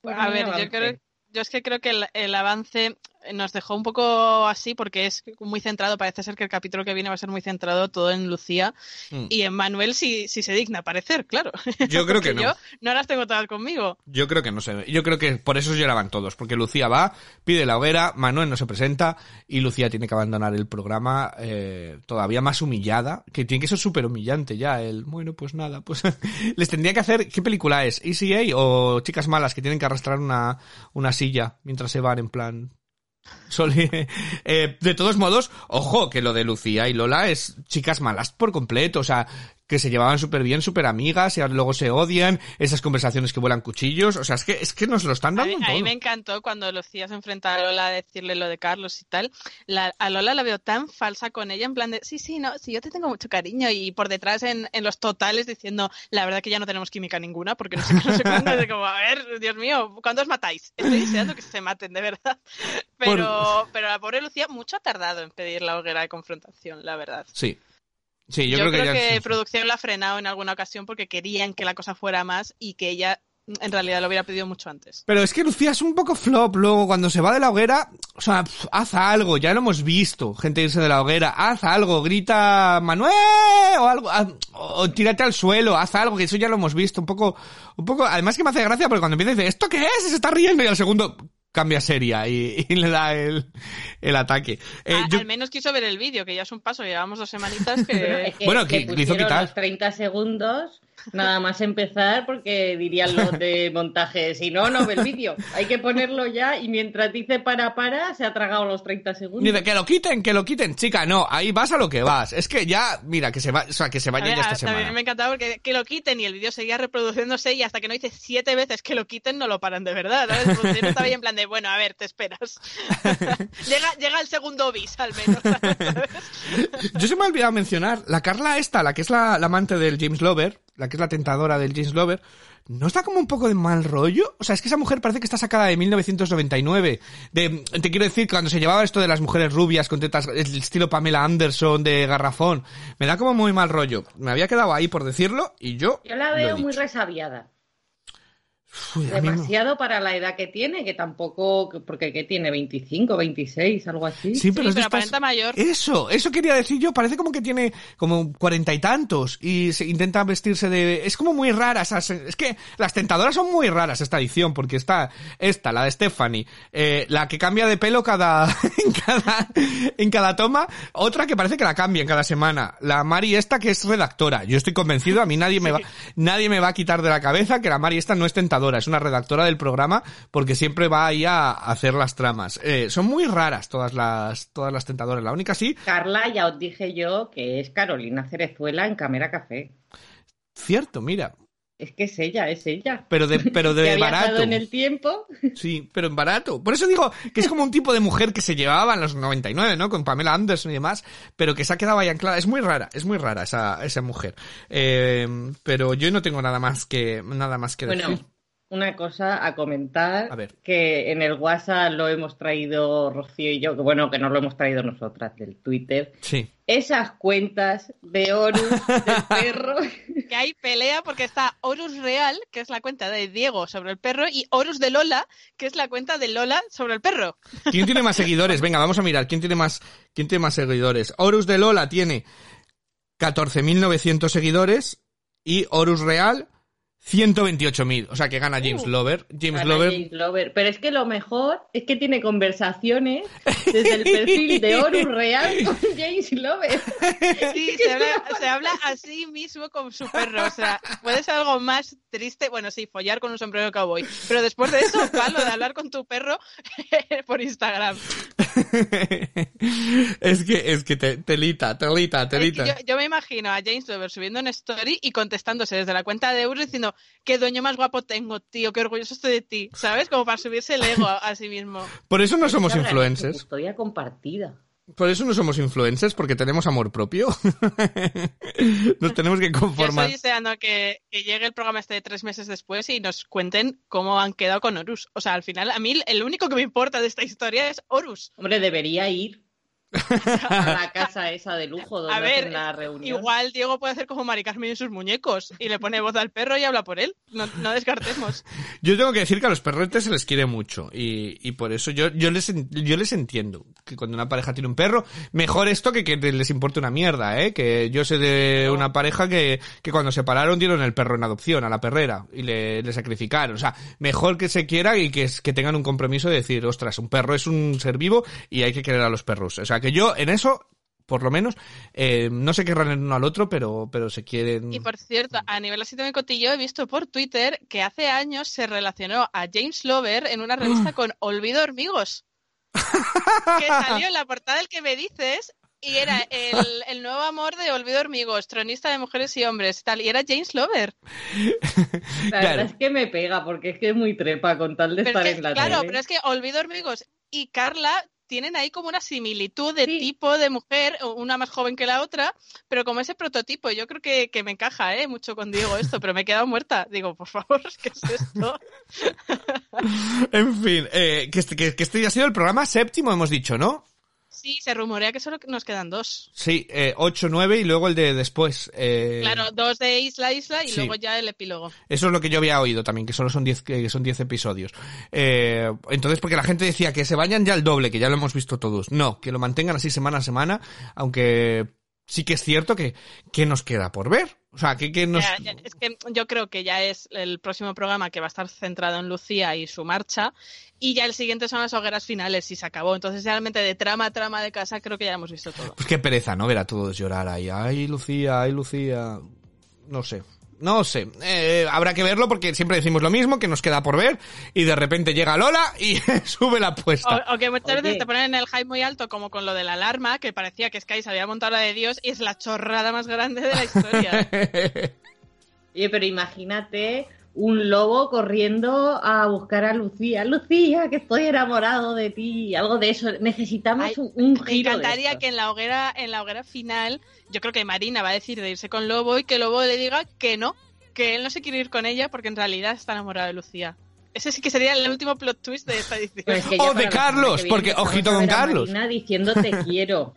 Speaker 3: Pues
Speaker 2: A ver, yo creo, yo es que creo que el, el avance nos dejó un poco así porque es muy centrado, parece ser que el capítulo que viene va a ser muy centrado todo en Lucía
Speaker 1: Mm.
Speaker 2: y en Manuel si, si se digna aparecer, claro.
Speaker 1: Yo creo *laughs* que no.
Speaker 2: Yo no las tengo todas conmigo.
Speaker 1: Yo creo que no ve. Yo creo que por eso lloraban todos, porque Lucía va, pide la hoguera, Manuel no se presenta y Lucía tiene que abandonar el programa eh, todavía más humillada, que tiene que ser súper humillante ya. El, bueno, pues nada, pues *laughs* les tendría que hacer, ¿qué película es? ¿ECA o Chicas Malas que tienen que arrastrar una, una silla mientras se van en plan... Eh, de todos modos, ojo, que lo de Lucía y Lola es chicas malas por completo, o sea, que se llevaban súper bien, súper amigas, y ahora luego se odian, esas conversaciones que vuelan cuchillos, o sea, es que, es que nos lo están
Speaker 2: A
Speaker 1: dando
Speaker 2: a mí me encantó cuando Lucía se enfrenta a Lola a decirle lo de Carlos y tal. La- a Lola la veo tan falsa con ella, en plan de, sí, sí, no, sí, yo te tengo mucho cariño. Y por detrás en, en los totales diciendo, la verdad que ya no tenemos química ninguna, porque no sé no sé cuándo. Es como, a ver, Dios mío, ¿cuándo os matáis? Estoy deseando que se maten, de verdad. Pero, pero la pobre Lucía mucho ha tardado en pedir la hoguera de confrontación, la verdad.
Speaker 1: Sí. Sí, yo,
Speaker 2: Yo,
Speaker 1: creo, que, ya...
Speaker 2: producción la ha frenado en alguna ocasión porque querían que la cosa fuera más y que ella en realidad lo hubiera pedido mucho antes.
Speaker 1: Pero es que Lucía es un poco flop, luego cuando se va de la hoguera, o sea, pf, haz algo, ya lo hemos visto, gente irse de la hoguera, haz algo, grita Manuel o algo, haz- o tírate al suelo, haz algo, que eso ya lo hemos visto, un poco, un poco, además que me hace gracia porque cuando empieza dice, ¿esto qué es? Se está riendo y al segundo cambia seria y, y le da el, el ataque. Eh,
Speaker 2: A-
Speaker 1: yo-
Speaker 2: Al menos quiso ver el vídeo, que ya es un paso, llevamos dos semanitas que... *laughs*
Speaker 3: Que,
Speaker 1: Bueno,
Speaker 3: que
Speaker 1: que le hizo quitar.
Speaker 3: los 30 segundos nada más empezar porque dirían los de montaje, si no, no ve el vídeo. Hay que ponerlo ya y mientras dice para, para, se ha tragado los 30 segundos.
Speaker 1: Dice, que lo quiten, que lo quiten, chica, no, ahí vas a lo que vas. Es que ya, mira, que se va, o sea, que se vaya
Speaker 2: ver,
Speaker 1: ya esta semana.
Speaker 2: me encantaba porque que lo quiten y el vídeo seguía reproduciéndose y hasta que no dice siete veces que lo quiten no lo paran de verdad, ¿sabes? La producción estaba ahí en plan de, bueno, a ver, te esperas. *laughs* llega, llega el segundo bis al menos, ¿sabes?
Speaker 1: Yo se me ha olvidado mencionar, la Carla esta, la que es la, la amante del James Lover, la que es la tentadora del James Lover, ¿no está como un poco de mal rollo? O sea, es que esa mujer parece que está sacada de 1999. De, te quiero decir, cuando se llevaba esto de las mujeres rubias con tetas, el estilo Pamela Anderson de Garrafón, me da como muy mal rollo. Me había quedado ahí por decirlo y yo...
Speaker 3: Yo la veo muy resabiada.
Speaker 1: Uy, no.
Speaker 3: Demasiado para la edad que tiene, que tampoco, porque que tiene 25, 26, algo así.
Speaker 1: Sí, pero,
Speaker 2: Sí, pero aparenta mayor.
Speaker 1: Eso, eso quería decir yo. Parece como que tiene como cuarenta y tantos y se intenta vestirse de. Es como muy rara. esas- Es que las tentadoras son muy raras esta edición porque está esta, la de Stephanie, eh, la que cambia de pelo cada *laughs* en cada en cada toma, otra que parece que la cambia en cada semana. La Mari esta que es redactora. Yo estoy convencido, a mí nadie me va nadie me va a quitar de la cabeza que la Mari esta no es tentadora, es una redactora del programa porque siempre va ahí a hacer las tramas. Eh, son muy raras todas las todas las tentadoras. La única sí,
Speaker 3: Carla, ya os dije yo que es Carolina Cerezuela en Cámara Café.
Speaker 1: cierto, mira,
Speaker 3: Es que es ella, es ella.
Speaker 1: pero de pero de *laughs* barato.
Speaker 3: en el tiempo.
Speaker 1: Sí, pero en barato. Por eso digo que es como un tipo de mujer que se llevaba en los 99, ¿no? Con Pamela Anderson y demás, pero que se ha quedado ahí anclada. Es muy rara, es muy rara esa, esa mujer. Eh, pero yo no tengo nada más que, nada más que
Speaker 3: Bueno,
Speaker 1: decir.
Speaker 3: Una cosa a comentar,
Speaker 1: A ver.
Speaker 3: que en el WhatsApp lo hemos traído Rocío y yo, que bueno, que no lo hemos traído nosotras del Twitter.
Speaker 1: Sí.
Speaker 3: Esas cuentas de Horus del *laughs* perro.
Speaker 2: Que hay pelea porque está Horus Real, que es la cuenta de Diego sobre el perro, y Horus de Lola, que es la cuenta de Lola sobre el perro.
Speaker 1: ¿Quién tiene más seguidores? Venga, vamos a mirar. ¿Quién tiene más, quién tiene más seguidores? Horus de Lola tiene 14.900 seguidores y Horus Real 128.000. O sea que gana James
Speaker 3: Uh,
Speaker 1: Lover. James
Speaker 3: Gana
Speaker 1: Lover.
Speaker 3: James Lover. Pero es que lo mejor es que tiene conversaciones *laughs* desde el perfil de Horus Real *laughs* con James Lover.
Speaker 2: Sí, se habla, se habla así mismo con su perro. O sea, puede ser algo más triste. Bueno, sí, follar con un sombrero de cowboy. Pero después de eso, va lo de hablar con tu perro *laughs* por Instagram.
Speaker 1: es que, es que te, telita, telita,
Speaker 2: Es que
Speaker 1: telita.
Speaker 2: Yo, yo me imagino a James Lover subiendo una story y contestándose desde la cuenta de Euros diciendo qué dueño más guapo tengo, tío, qué orgulloso estoy de ti, ¿sabes? Como para subirse el ego a, a sí mismo.
Speaker 1: Por eso no somos influencers.
Speaker 3: Custodia compartida.
Speaker 1: Por eso no somos influencers, porque tenemos amor propio. *laughs* Nos tenemos que
Speaker 2: Yo
Speaker 1: conformar.
Speaker 2: estoy deseando que, que llegue el programa este de tres meses después y nos cuenten cómo han quedado con Horus. O sea, al final, a mí el único que me importa de esta historia es Horus.
Speaker 3: Hombre, debería ir a la casa esa de lujo donde
Speaker 2: A ver,
Speaker 3: hacen la reunión.
Speaker 2: igual Diego puede hacer como Mari Carmen y sus muñecos y le pone voz al perro y habla por él. No, no descartemos.
Speaker 1: Yo tengo que decir que a los perretes se les quiere mucho y, y por eso yo, yo, les, yo les entiendo que cuando una pareja tiene un perro, mejor esto que que les importe una mierda, ¿eh? Que yo sé de una pareja que, que cuando se separaron dieron el perro en adopción a la perrera y le, le sacrificaron. O sea, mejor que se quiera y que, que tengan un compromiso de decir, ostras, un perro es un ser vivo y hay que querer a los perros. O sea, que yo en eso... Por lo menos, eh, no se querrán el uno al otro, pero, pero se quieren.
Speaker 2: Y por cierto, a nivel así de cotillo, he visto por Twitter que hace años se relacionó a James Lover en una revista con Olvido Hormigos. *laughs* que salió en la portada del que me dices y era el, el, nuevo amor de Olvido Hormigos, tronista de mujeres y hombres, tal, y era James Lover.
Speaker 3: La verdad es que me pega, porque es que es muy trepa con tal de
Speaker 2: Pero
Speaker 3: estar
Speaker 2: es que-
Speaker 3: en la
Speaker 2: claro,
Speaker 3: tele.
Speaker 2: pero es que Olvido Hormigos y Carla tienen ahí como una similitud de
Speaker 3: Sí.
Speaker 2: tipo de mujer, una más joven que la otra, pero como ese prototipo, yo creo que, que me encaja ¿eh? mucho con Diego esto, pero me he quedado muerta. Digo, por favor, *laughs* ¿qué es esto?
Speaker 1: En fin, eh, que, este, que, que este ya ha sido el programa séptimo, hemos dicho, ¿no?
Speaker 2: Sí, se rumorea que solo nos quedan dos.
Speaker 1: Sí, eh, 8, 9 y luego el de después. eh,
Speaker 2: Claro, dos de Isla Isla y
Speaker 1: sí.
Speaker 2: luego ya el epílogo.
Speaker 1: Eso es lo que yo había oído también, que solo son 10 que son 10 episodios. Eh, entonces, porque la gente decía que se vayan ya al doble, que ya lo hemos visto todos. No, que lo mantengan así semana a semana, aunque sí que es cierto que, que nos queda por ver. O sea, que, que nos...
Speaker 2: Ya, ya, es que yo creo que ya es el próximo programa que va a estar centrado en Lucía y su marcha. Y ya el siguiente son las hogueras finales y se acabó. Entonces, realmente de trama a trama de casa, creo que ya hemos visto todo.
Speaker 1: Pues qué pereza, ¿no? Ver a todos llorar ahí. Ay, Lucía, ay, Lucía. No sé. No sé. Eh, habrá que verlo porque siempre decimos lo mismo, que nos queda por ver. Y de repente llega Lola y *laughs* sube la apuesta.
Speaker 2: O, o que muchas veces te ponen el hype muy alto, como con lo de la alarma, que parecía que Sky se había montado la de Dios y es la chorrada más grande de la historia. *laughs*
Speaker 3: Oye, pero imagínate un lobo corriendo a buscar a Lucía. Lucía, que estoy enamorado de ti. Algo de eso. Necesitamos
Speaker 2: Ay,
Speaker 3: un, un
Speaker 2: Me
Speaker 3: giro. de
Speaker 2: encantaría
Speaker 3: esto.
Speaker 2: que en la hoguera, en la hoguera final, yo creo que Marina va a decir de irse con Lobo y que Lobo le diga que no, que él no se quiere ir con ella porque en realidad está enamorado de Lucía. Ese sí que sería el último plot twist de esta edición.
Speaker 3: Pero es que
Speaker 1: O
Speaker 3: ya
Speaker 1: de Carlos, porque ojito con Carlos.
Speaker 3: Marina diciendo te quiero.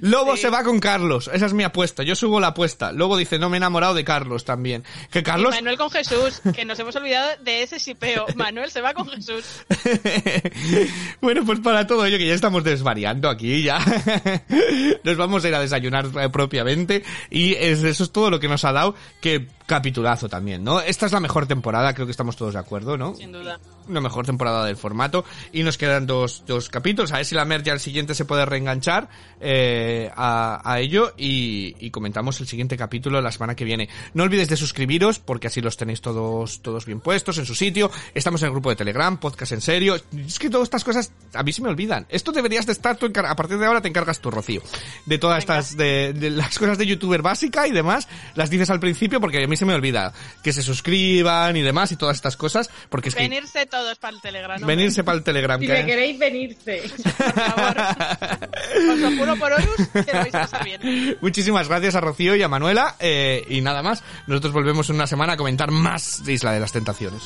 Speaker 1: Lobo
Speaker 2: Sí.
Speaker 1: se va con Carlos. Esa es mi apuesta. Yo subo la apuesta. Lobo dice, no me he enamorado de Carlos también. Que
Speaker 2: Y
Speaker 1: Carlos...
Speaker 2: Manuel con Jesús, que nos hemos olvidado de ese sipeo. *laughs* Manuel se va con Jesús. *laughs*
Speaker 1: bueno, pues para todo ello que ya estamos desvariando aquí, ya *laughs* nos vamos a ir a desayunar eh, propiamente y es- eso es todo lo que nos ha dado, que capitulazo también, ¿no? Esta es la mejor temporada, creo que estamos todos de acuerdo, ¿no?
Speaker 2: Sin duda.
Speaker 1: Una mejor temporada del formato y nos quedan dos, dos capítulos, a ver si la Mer ya el siguiente se puede reenganchar eh, a, a ello y, y comentamos el siguiente capítulo la semana que viene. No olvides de suscribiros porque así los tenéis todos, todos bien puestos en su sitio. Estamos en el grupo de Telegram, podcast en serio. Es que todas estas cosas a mí se me olvidan. Esto deberías de estar tú, a partir de ahora te encargas tú, Rocío. De todas
Speaker 2: Venga.
Speaker 1: estas, de, de las cosas de youtuber básica y demás, las dices al principio porque a mí se me olvida. Que se suscriban y demás y todas estas cosas porque es que
Speaker 2: Venirse todos para el Telegram. ¿no?
Speaker 1: venirse para el Telegram.
Speaker 3: Si
Speaker 1: que-
Speaker 3: me queréis venirse. *laughs*
Speaker 2: Por favor. Os lo juro por Horus que lo vais a pasar bien.
Speaker 1: Muchísimas gracias a Rocío y a Manuela. eh, y nada más, nosotros volvemos en una semana a comentar más de Isla de las Tentaciones.